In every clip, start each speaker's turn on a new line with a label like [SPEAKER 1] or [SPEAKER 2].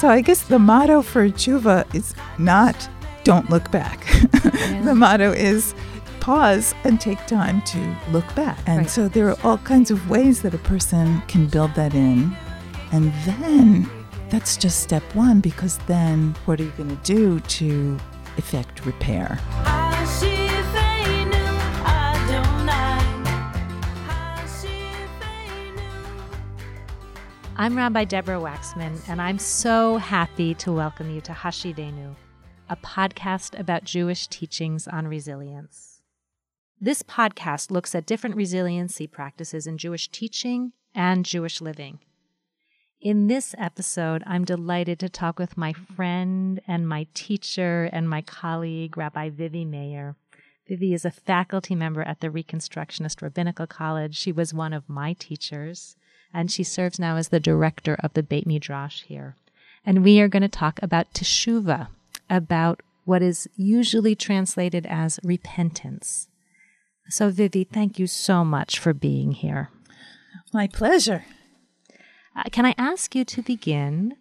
[SPEAKER 1] So I guess the motto for tshuva is not don't look back. Yeah. the motto is pause and take time to look back. And right. so there are all kinds of ways that a person can build that in. And then that's just step one because then what are you going to do to effect repair?
[SPEAKER 2] I'm Rabbi Deborah Waxman, and I'm so happy to welcome you to Hashivenu, a podcast about Jewish teachings on resilience. This podcast looks at different resiliency practices in Jewish teaching and Jewish living. In this episode, I'm delighted to talk with my friend and my teacher and my colleague, Rabbi Vivi Meir. Vivi is a faculty member at the Reconstructionist Rabbinical College. She was one of my teachers and she serves now as the director of the Beit Midrash here. And we are going to talk about teshuva, about what is usually translated as repentance. So, Vivi, thank you so much for being here.
[SPEAKER 1] My pleasure.
[SPEAKER 2] Uh, can I ask you to begin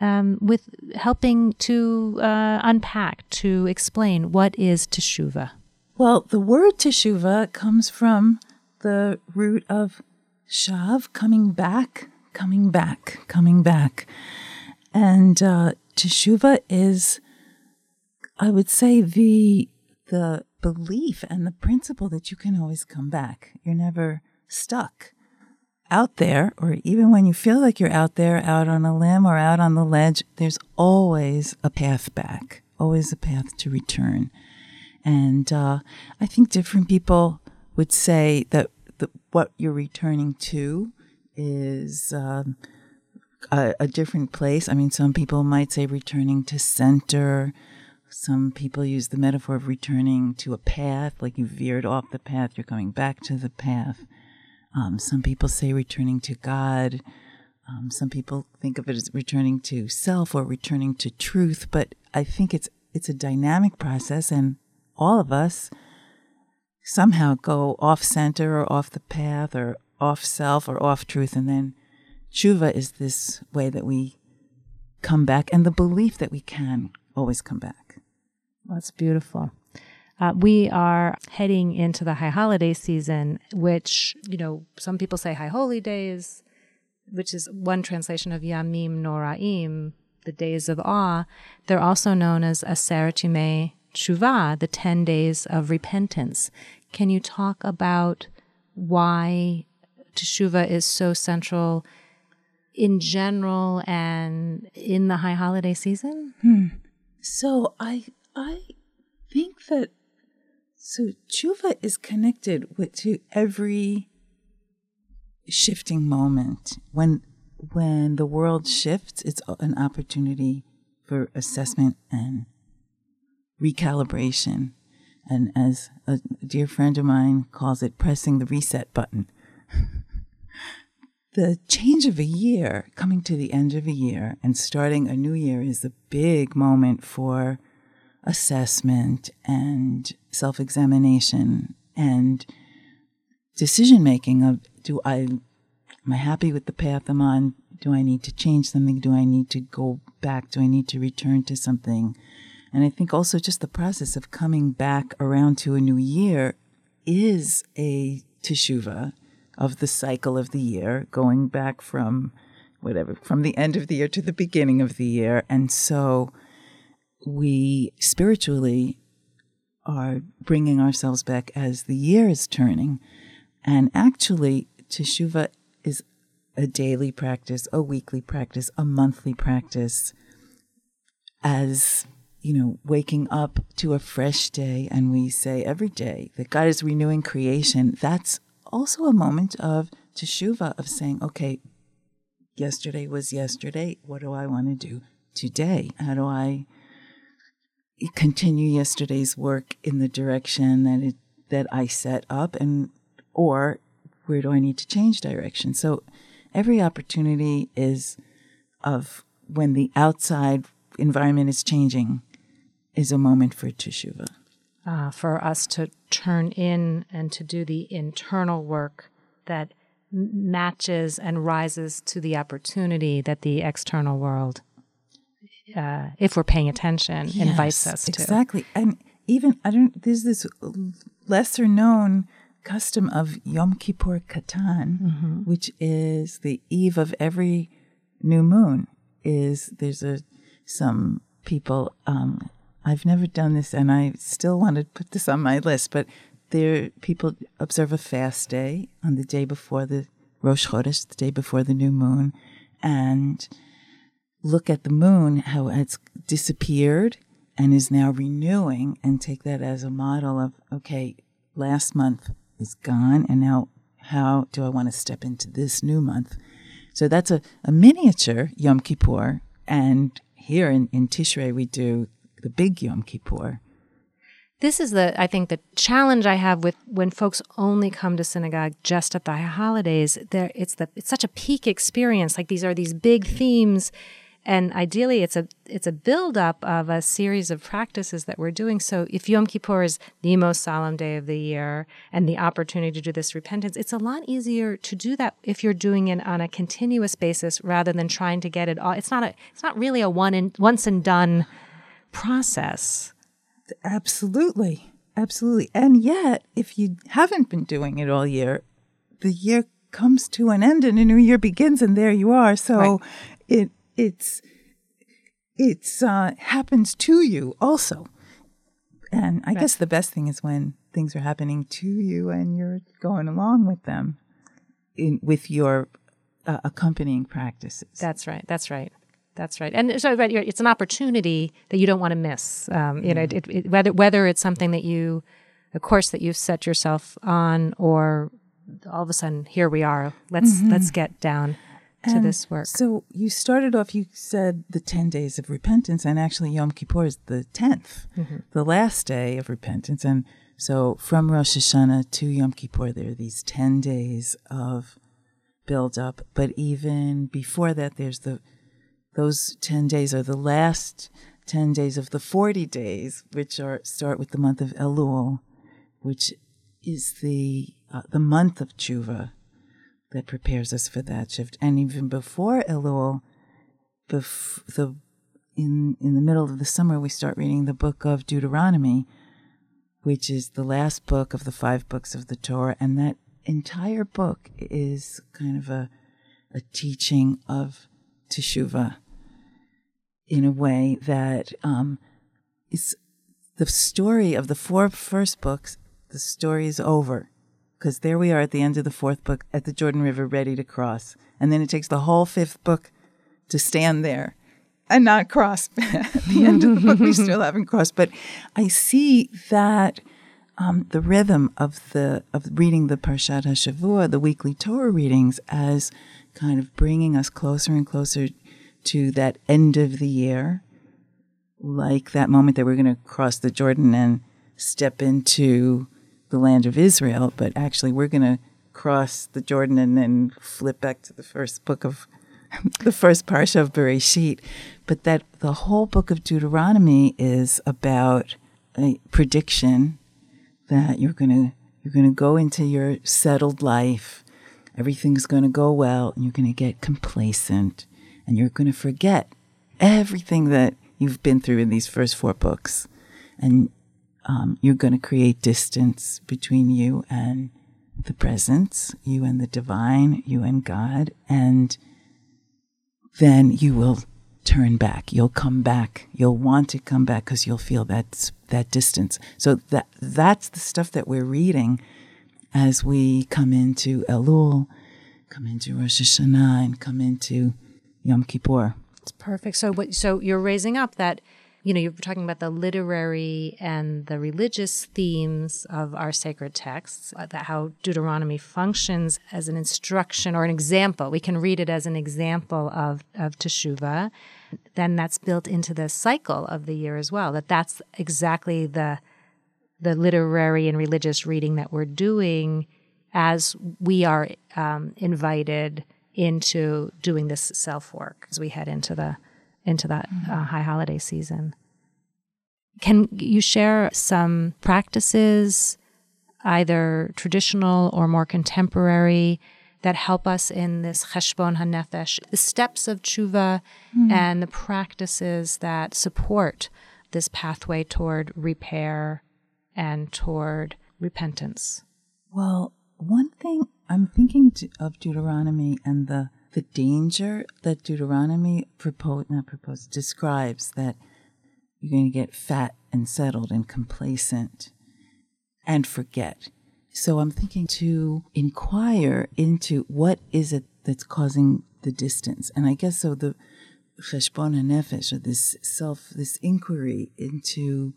[SPEAKER 2] um, with helping to uh, unpack, to explain what is teshuva?
[SPEAKER 1] Well, the word teshuva comes from the root of Shav, coming back, coming back, coming back. And uh, Teshuva is, I would say, the the belief and the principle that you can always come back. You're never stuck out there, or even when you feel like you're out there, out on a limb or out on the ledge, there's always a path back, always a path to return. And uh, I think different people would say that the, what you're returning to is um, a, a, different place. I mean, some people might say returning to center. Some people use the metaphor of returning to a path, like you veered off the path, you're coming back to the path. Um, some people say returning to God. Um, some people think of it as returning to self or returning to truth, but I think it's it's a dynamic process, and all of us somehow go off center or off the path or off self or off truth. And then tshuva is this way that we come back and the belief that we can always come back.
[SPEAKER 2] That's beautiful. Uh, we are heading into the high holiday season, which, you know, some people say high holy days, which is one translation of Yamim Noraim, the days of awe. They're also known as Aseret Yimei Tshuva, the 10 days of repentance. Can you talk about why Teshuva is so central in general and in the high holiday season?
[SPEAKER 1] Hmm. So I I think that so Tshuva is connected with to every shifting moment. When when the world shifts, it's an opportunity for assessment and recalibration. And as a dear friend of mine calls it, pressing the reset button. the change of a year, coming to the end of a year and starting a new year is a big moment for assessment and self examination and decision making of do I am I happy with the path I'm on? Do I need to change something? Do I need to go back? Do I need to return to something? And I think also just the process of coming back around to a new year is a teshuva of the cycle of the year, going back from whatever, from the end of the year to the beginning of the year. And so we spiritually are bringing ourselves back as the year is turning. And actually, teshuva is a daily practice, a weekly practice, a monthly practice as you know, waking up to a fresh day, and we say every day that God is renewing creation, that's also a moment of teshuva, of saying, okay, yesterday was yesterday. What do I want to do today? How do I continue yesterday's work in the direction that it, that I set up, and or where do I need to change direction? So every opportunity is of when the outside environment is changing is a moment for teshuva.
[SPEAKER 2] Uh, for us to turn in and to do the internal work that matches and rises to the opportunity that the external world uh, if we're paying attention,
[SPEAKER 1] Yes,
[SPEAKER 2] invites us to.
[SPEAKER 1] Exactly. And even, I don't, there's this lesser known custom of Yom Kippur Katan,
[SPEAKER 2] Mm-hmm.
[SPEAKER 1] which is the eve of every new moon. Is there's a some people um, I've never done this, and I still want to put this on my list, but there people observe a fast day on the day before the Rosh Chodesh, the day before the new moon, and look at the moon, how it's disappeared and is now renewing, and take that as a model of okay, last month is gone, and now how do I want to step into this new month? So that's a, a miniature Yom Kippur, and here in, in Tishrei we do the big Yom Kippur.
[SPEAKER 2] This is the, I think, the challenge I have with when folks only come to synagogue just at the holidays. There, it's the, it's such a peak experience. Like these are these big themes, and ideally, it's a, it's a buildup of a series of practices that we're doing. So, if Yom Kippur is the most solemn day of the year and the opportunity to do this repentance, it's a lot easier to do that if you're doing it on a continuous basis rather than trying to get it all. It's not a, it's not really a one and once and done process.
[SPEAKER 1] Absolutely. Absolutely. And yet, if you haven't been doing it all year, the year comes to an end and a new year begins and there you are. So
[SPEAKER 2] Right.
[SPEAKER 1] it it's it's uh happens to you also. And I guess the best thing is when things are happening to you and you're going along with them in with your uh, accompanying practices.
[SPEAKER 2] That's right. That's right. That's right. And so right, it's an opportunity that you don't want to miss. Um, you know, mm. it, it, whether whether it's something that you, a course that you've set yourself on, or all of a sudden here we are. Let's mm-hmm. let's get down to
[SPEAKER 1] And
[SPEAKER 2] this work.
[SPEAKER 1] So you started off, you said the 10 days of repentance, and actually Yom Kippur is the 10th, mm-hmm. the last day of repentance. And so from Rosh Hashanah to Yom Kippur, there are these 10 days of build up. But even before that, there's the, those 10 days are the last 10 days of the 40 days, which are start with the month of Elul, which is the, uh, the month of Tshuva that prepares us for that shift. And even before Elul, bef- the in in the middle of the summer, we start reading the book of Deuteronomy, which is the last book of the five books of the Torah, and that entire book is kind of a a teaching of teshuvah in a way that um, is the story of the four first books. The story is over because there we are at the end of the fourth book at the Jordan River, ready to cross, and then it takes the whole fifth book to stand there and not cross. at the end of the book, we still haven't crossed, but I see that um, the rhythm of the of reading the Parshat Hashavua, the weekly Torah readings, as kind of bringing us closer and closer to that end of the year, like that moment that we're going to cross the Jordan and step into the land of Israel, but actually we're going to cross the Jordan and then flip back to the first book of the first parsha of Bereshit. But that the whole book of Deuteronomy is about a prediction that you're going to you're going to go into your settled life. Everything's going to go well, and you're going to get complacent, and you're going to forget everything that you've been through in these first four books, and um, you're going to create distance between you and the presence, you and the divine, you and God, and then you will turn back. You'll come back. You'll want to come back because you'll feel that that distance. So that that's the stuff that we're reading as we come into Elul, come into Rosh Hashanah, and come into Yom Kippur.
[SPEAKER 2] It's perfect. So what so you're raising up that you know, you're talking about the literary and the religious themes of our sacred texts, uh, that how Deuteronomy functions as an instruction or an example. We can read it as an example of, of Teshuvah. Then that's built into the cycle of the year as well, that that's exactly the, the literary and religious reading that we're doing as we are um, invited into doing this self work as we head into the into that uh, high holiday season. Can you share some practices, either traditional or more contemporary, that help us in this cheshbon hanefesh, the steps of tshuva mm. and the practices that support this pathway toward repair and toward repentance?
[SPEAKER 1] Well, one thing I'm thinking of Deuteronomy and the the danger that Deuteronomy propose not propose describes that you're going to get fat and settled and complacent and forget. So I'm thinking to inquire into what is it that's causing the distance. And I guess so the cheshbon nefesh, or this self, this inquiry into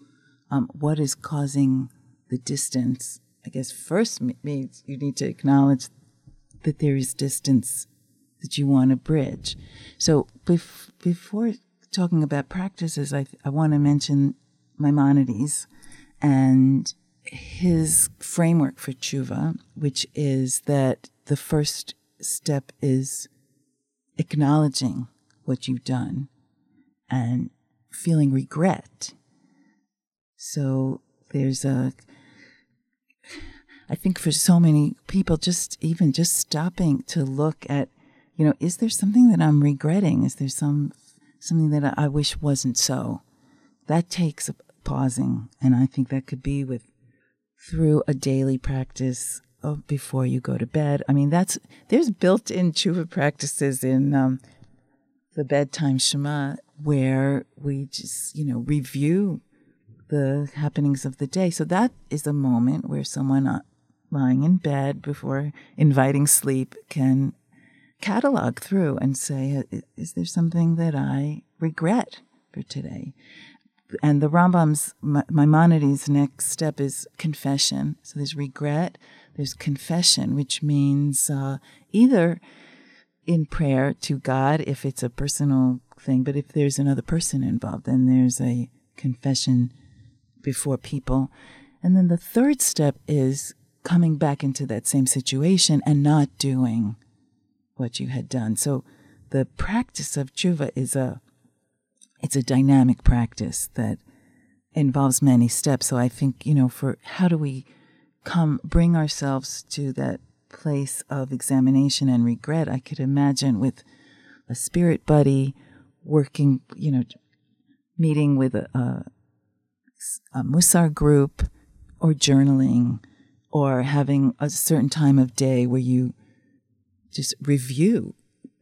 [SPEAKER 1] um, what is causing the distance. I guess first means you need to acknowledge that there is distance that you want to bridge. So bef- before talking about practices, I, I want to mention Maimonides and his framework for tshuva, which is that the first step is acknowledging what you've done and feeling regret. So there's a, I think for so many people, just even just stopping to look at, you know, is there something that I'm regretting? Is there some something that I wish wasn't so? That takes pausing, and I think that could be with through a daily practice of before you go to bed. I mean, that's there's built-in tshuva practices in um, the bedtime Shema where we just you know review the happenings of the day. So that is a moment where someone uh, lying in bed before inviting sleep can catalog through and say, is there something that I regret for today? And the Rambam's Maimonides' next step is confession. So there's regret, there's confession, which means uh, either in prayer to God if it's a personal thing, but if there's another person involved, then there's a confession before people. And then the third step is coming back into that same situation and not doing what you had done. So the practice of tshuva is a it's a dynamic practice that involves many steps. So I think, you know, for how do we come bring ourselves to that place of examination and regret, I could imagine with a spirit buddy working, you know, meeting with a, a, a Musar group or journaling or having a certain time of day where you just review.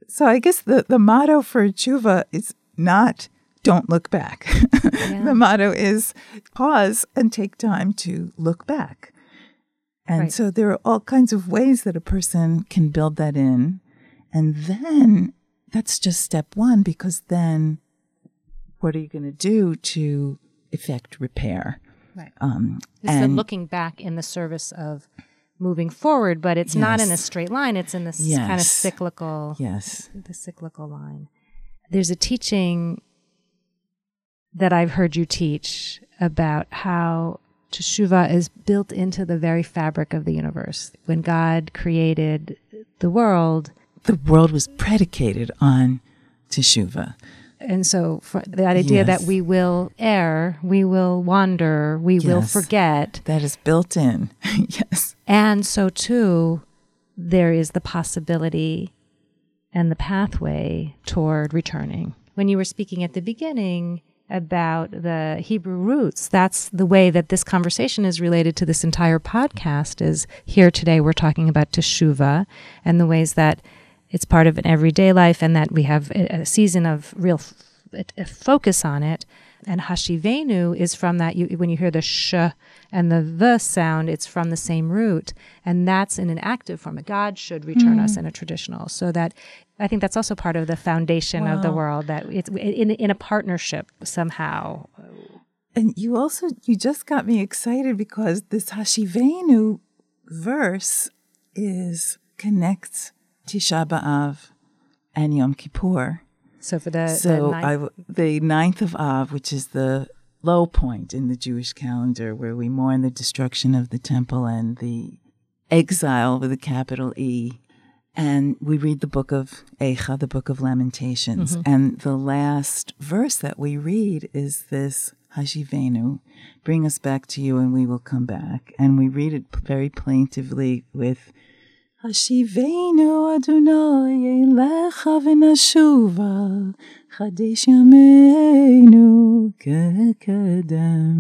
[SPEAKER 1] So I guess the, the motto for tshuva is not don't look back. Yeah. the motto is pause and take time to look back. And right. so there are all kinds of ways that a person can build that in. And then that's just step one because then what are you going to do to effect repair?
[SPEAKER 2] Right. Um, and looking back in the service of moving forward, but it's yes. not in a straight line. It's in this yes. kind of cyclical.
[SPEAKER 1] Yes.
[SPEAKER 2] The cyclical line. There's a teaching that I've heard you teach about how teshuva is built into the very fabric of the universe. When God created the world,
[SPEAKER 1] the world was predicated on teshuva.
[SPEAKER 2] And so that idea yes. that we will err, we will wander, we yes. will forget.
[SPEAKER 1] That is built in. yes.
[SPEAKER 2] And so too, there is the possibility and the pathway toward returning. When you were speaking at the beginning, about the Hebrew roots. That's the way that this conversation is related to this entire podcast is here today we're talking about teshuva and the ways that it's part of an everyday life and that we have a, season of real f- focus on it. And Hashivenu is from that, you, when you hear the sh and the the sound, it's from the same root. And that's in an active form. A God should return mm. us in a traditional. So that I think that's also part of the foundation of the world that it's in, in a partnership somehow.
[SPEAKER 1] And you also, you just got me excited because this Hashivenu verse is connects Tisha B'Av and Yom Kippur.
[SPEAKER 2] So for the
[SPEAKER 1] so the ninth. I, the ninth of Av, which is the low point in the Jewish calendar, where we mourn the destruction of the temple and the exile with a capital E, and we read the book of Eicha, the book of Lamentations, mm-hmm. and the last verse that we read is this Hashivenu, bring us back to you and we will come back. And we read it very plaintively with השיבנו אדוני אליך ונשובה, חדש ימינו כקדם.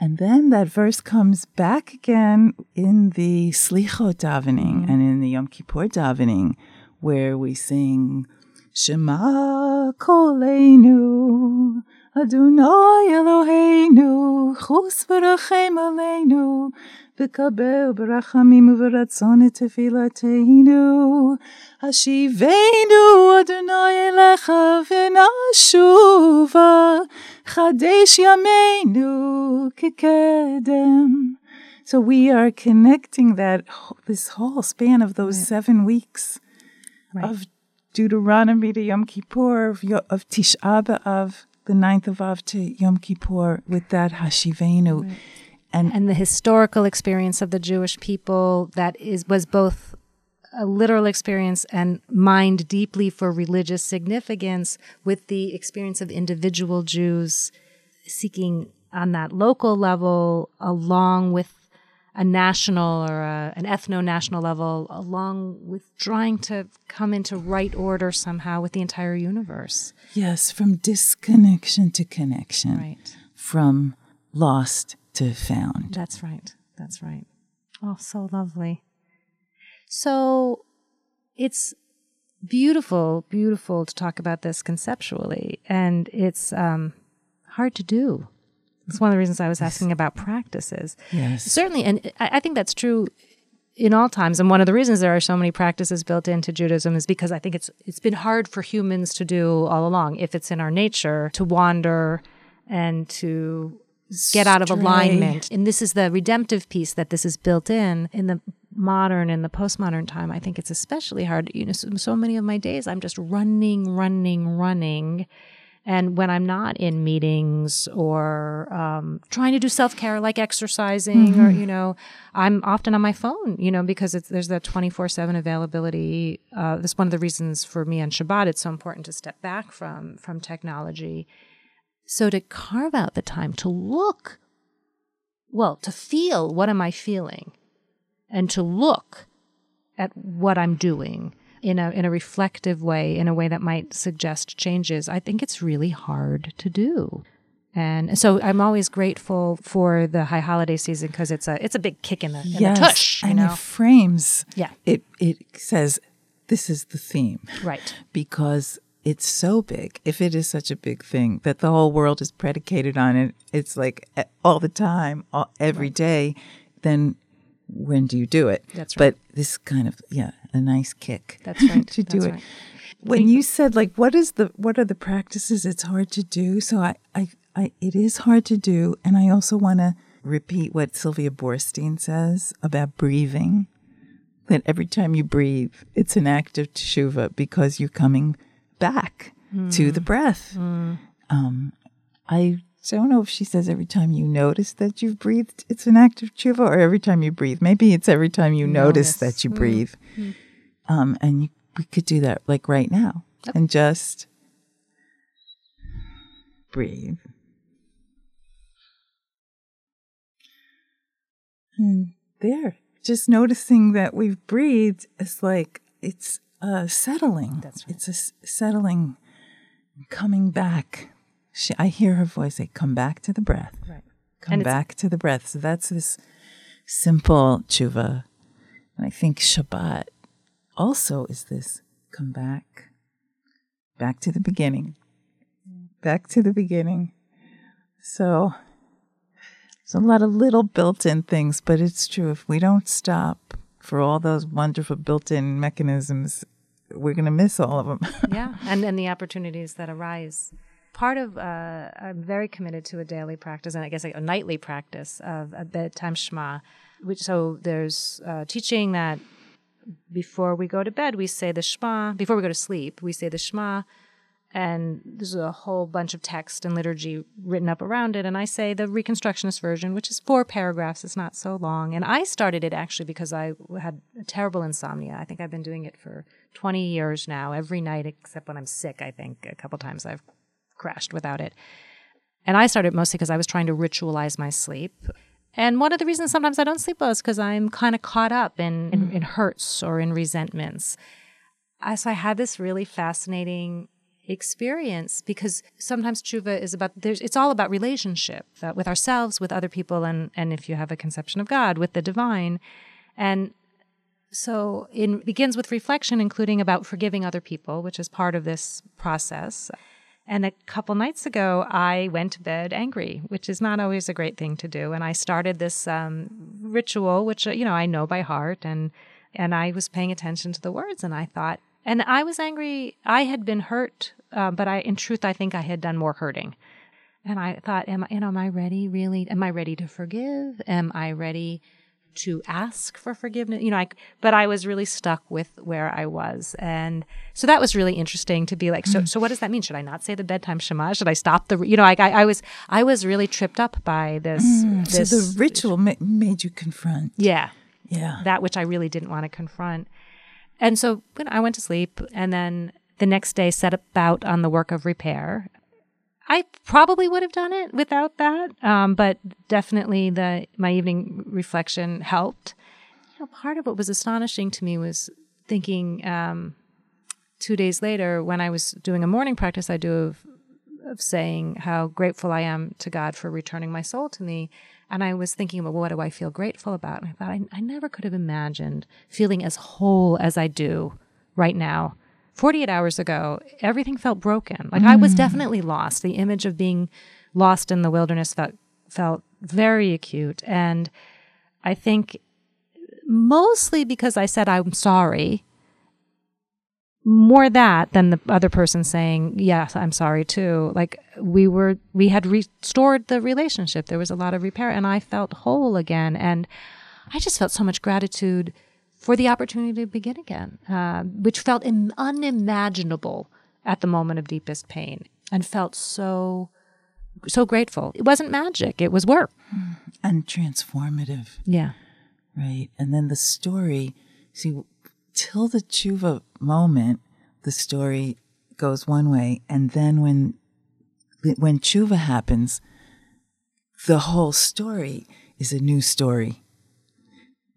[SPEAKER 1] And then that verse comes back again in the Slichot davening mm-hmm. and in the Yom Kippur davening, where we sing Shema Kolenu, Adonai Eloheinu, Chus v'rachem aleinu, v'kabel b'rachamim u'v'ratzon et tefillatenu, Hashivenu Adonai elecha v'nashuva, Chadesh yameinu kikedem. So we are connecting that this whole span of those right. seven weeks right. of Deuteronomy to Yom Kippur, of, of Tish B'Av, the ninth of Av to Yom Kippur, with that Hashivenu. Right.
[SPEAKER 2] And, and the historical experience of the Jewish people that is was both a literal experience and mined deeply for religious significance with the experience of individual Jews seeking on that local level along with a national or a, an ethno-national level along with trying to come into right order somehow with the entire universe.
[SPEAKER 1] Yes from disconnection to connection.
[SPEAKER 2] Right.
[SPEAKER 1] From lost to found
[SPEAKER 2] that's right that's right oh so lovely so it's beautiful, beautiful to talk about this conceptually, and it's um, hard to do. It's one of the reasons I was asking about practices.
[SPEAKER 1] Yes.
[SPEAKER 2] Certainly, and I, I think that's true in all times. And one of the reasons there are so many practices built into Judaism is because I think it's it's been hard for humans to do all along. If it's in our nature to wander and to get out of alignment. And this is the redemptive piece that this is built in in the modern and the postmodern time, I think it's especially hard. You know, so, so, many of my days I'm just running, running, running. And when I'm not in meetings or um, trying to do self care like exercising, mm-hmm. or you know, I'm often on my phone. You know, because there's that 24 seven availability. Uh, that's one of the reasons for me on Shabbat. It's so important to step back from from technology. So to carve out the time to look, well, to feel what am I feeling and to look at what I'm doing in a in a reflective way, in a way that might suggest changes, I think it's really hard to do. And so I'm always grateful for the high holiday season because it's a it's a big kick in the, in yes, the tush.
[SPEAKER 1] and
[SPEAKER 2] know?
[SPEAKER 1] it frames.
[SPEAKER 2] Yeah,
[SPEAKER 1] it it says this is the theme,
[SPEAKER 2] right?
[SPEAKER 1] Because it's so big. If it is such a big thing that the whole world is predicated on it, it's like all the time, all, every right. day. Then when do you do it?
[SPEAKER 2] That's right.
[SPEAKER 1] But this kind of yeah, a nice kick.
[SPEAKER 2] That's right.
[SPEAKER 1] to
[SPEAKER 2] do
[SPEAKER 1] That's
[SPEAKER 2] it.
[SPEAKER 1] Right. When you said like what is the what are the practices it's hard to do? So I I, I it is hard to do and I also want to repeat what Sylvia Boorstein says about breathing. That every time you breathe, it's an act of teshuva because you're coming back mm. to the breath. Mm. Um, I don't know if she says every time you notice that you've breathed, it's an act of tshuva, or every time you breathe. Maybe it's every time you notice, notice that you mm. breathe. Mm. Um, and you, we could do that like right now okay. and just breathe. And there, just noticing that we've breathed is like it's uh, settling.
[SPEAKER 2] That's right.
[SPEAKER 1] It's a settling, coming back she, I hear her voice say, "Come back to the breath.
[SPEAKER 2] Right.
[SPEAKER 1] Come back to the breath." So that's this simple tshuva, and I think Shabbat also is this: come back, back to the beginning, back to the beginning. So there's a lot of little built-in things, but it's true. If we don't stop for all those wonderful built-in mechanisms, we're going to miss all of them.
[SPEAKER 2] yeah, and and the opportunities that arise part of uh, I'm very committed to a daily practice, and I guess a nightly practice of a bedtime Shema. Which so there's uh, teaching that before we go to bed we say the Shema. Before we go to sleep we say the Shema, and there's a whole bunch of text and liturgy written up around it. And I say the Reconstructionist version, which is four paragraphs. It's not so long. And I started it actually because I had a terrible insomnia. I think I've been doing it for 20 years now, every night except when I'm sick. I think a couple times I've crashed without it. And I started mostly because I was trying to ritualize my sleep. And one of the reasons sometimes I don't sleep well is because I'm kind of caught up in, in, in hurts or in resentments. Uh, so I had this really fascinating experience because sometimes tshuva is about there's it's all about relationship uh, with ourselves with other people and and if you have a conception of god with the divine and so it begins with reflection including about forgiving other people which is part of this process and a couple nights ago, I went to bed angry, which is not always a great thing to do. And I started this um, ritual, which uh, you know I know by heart, and and I was paying attention to the words, and I thought, and I was angry. I had been hurt, uh, but I, in truth, I think I had done more hurting. And I thought, am I, you know, am I ready? Really, am I ready to forgive? Am I ready? to ask for forgiveness. You know, I, but I was really stuck with where I was. And so that was really interesting to be like, so, mm. so what does that mean? Should I not say the bedtime Shema? Should I stop the, you know, I, I, I was, I was really tripped up by this. Mm.
[SPEAKER 1] this so the ritual ma- made you confront.
[SPEAKER 2] Yeah.
[SPEAKER 1] Yeah.
[SPEAKER 2] That which I really didn't want to confront. And so when I went to sleep and then the next day set about on the work of repair I probably would have done it without that, um, but definitely the my evening reflection helped. You know, part of what was astonishing to me was thinking um, two days later when I was doing a morning practice I do of, of saying how grateful I am to God for returning my soul to me. And I was thinking about well, what do I feel grateful about? And I thought I, I never could have imagined feeling as whole as I do right now 48 hours ago, everything felt broken. Like mm. I was mm. definitely lost. The image of being lost in the wilderness felt felt very acute. And I think mostly because I said I'm sorry. More that than the other person saying, Yes, I'm sorry too. Like we were we had restored the relationship. There was a lot of repair and I felt whole again. And I just felt so much gratitude for the opportunity to begin again, uh, which felt Im- unimaginable at the moment of deepest pain and felt so so grateful. It wasn't magic, it was work.
[SPEAKER 1] And transformative.
[SPEAKER 2] Yeah.
[SPEAKER 1] Right. And then the story, see, till the tshuva moment, the story goes one way. And then when when tshuva happens, the whole story is a new story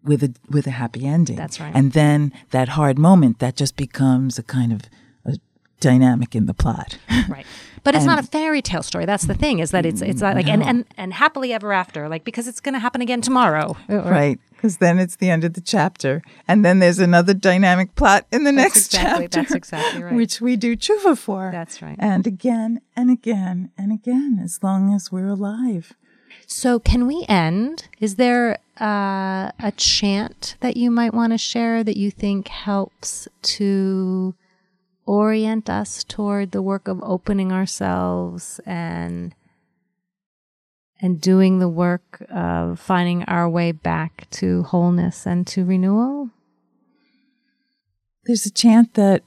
[SPEAKER 1] with a with a happy ending.
[SPEAKER 2] That's right.
[SPEAKER 1] And then that hard moment that just becomes a kind of dynamic in the plot.
[SPEAKER 2] Right. But it's and, not a fairy tale story. That's the thing is that it's it's not like no. and, and and happily ever after like because it's going to happen again tomorrow.
[SPEAKER 1] Right. Because then it's the end of the chapter, and then there's another dynamic plot in the
[SPEAKER 2] that's
[SPEAKER 1] next
[SPEAKER 2] exactly,
[SPEAKER 1] chapter.
[SPEAKER 2] That's exactly right.
[SPEAKER 1] Which we do tshuva for.
[SPEAKER 2] That's right.
[SPEAKER 1] And again and again and again, as long as we're alive.
[SPEAKER 2] So, can we end? Is there uh, a chant that you might want to share that you think helps to orient us toward the work of opening ourselves and and doing the work of finding our way back to wholeness and to renewal?
[SPEAKER 1] There's a chant that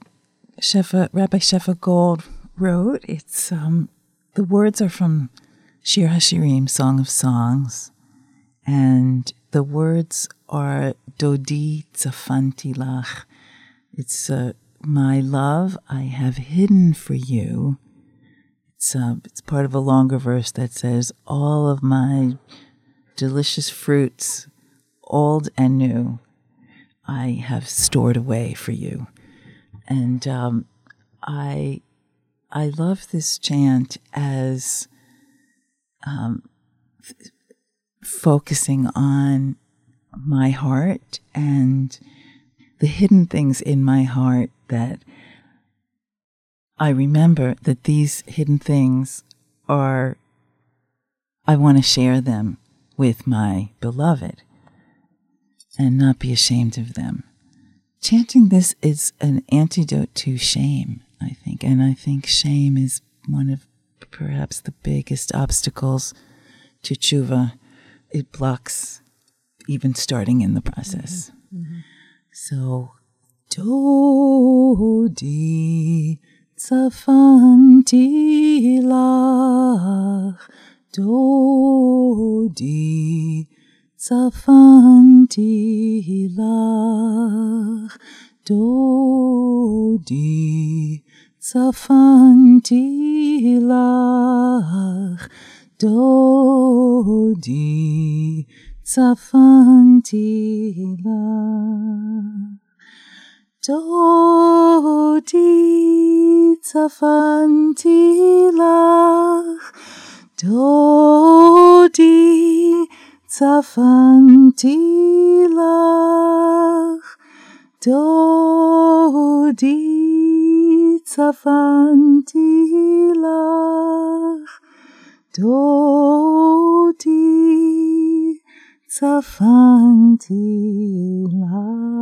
[SPEAKER 1] Shefa, Rabbi Shefa Gold wrote. It's um, the words are from Shir Hashirim, Song of Songs, and the words are Dodi Tzafanti Lach. It's uh, my love I have hidden for you. It's uh, it's part of a longer verse that says all of my delicious fruits, old and new, I have stored away for you, and um, I I love this chant as um, f- focusing on my heart and the hidden things in my heart that I remember that these hidden things are, I want to share them with my beloved and not be ashamed of them. Chanting this is an antidote to shame, I think. And I think shame is one of perhaps the biggest obstacles to tshuva. It blocks even starting in the process. Mm-hmm. Mm-hmm. So, Dodi tzafanti lach, Dodi tzafanti lach, Dodi tzafanti lach, Dodi Tzafanti Lach. Dodi Tzafanti Lach. Dodi Tzafanti Lach. Dodi Tzafanti Lach. Dodi Tzafanti Lach.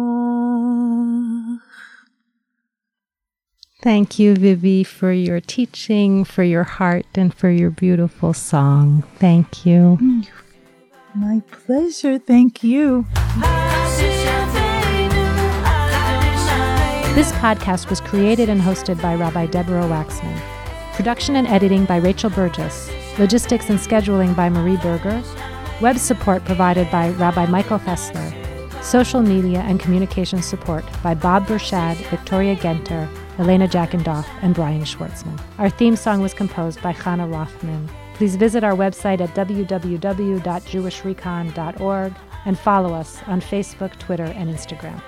[SPEAKER 2] Thank you, Vivi, for your teaching, for your heart, and for your beautiful song. Thank you.
[SPEAKER 1] My pleasure. Thank you.
[SPEAKER 2] This podcast was created and hosted by Rabbi Deborah Waxman. Production and editing by Rachel Burgess. Logistics and scheduling by Marie Berger. Web support provided by Rabbi Michael Fessler. Social media and communication support by Bob Burchad, Victoria Genter, Elena Jackendoff, and Brian Schwartzman. Our theme song was composed by Chana Rothman. Please visit our website at www.jewishrecon.org and follow us on Facebook, Twitter, and Instagram.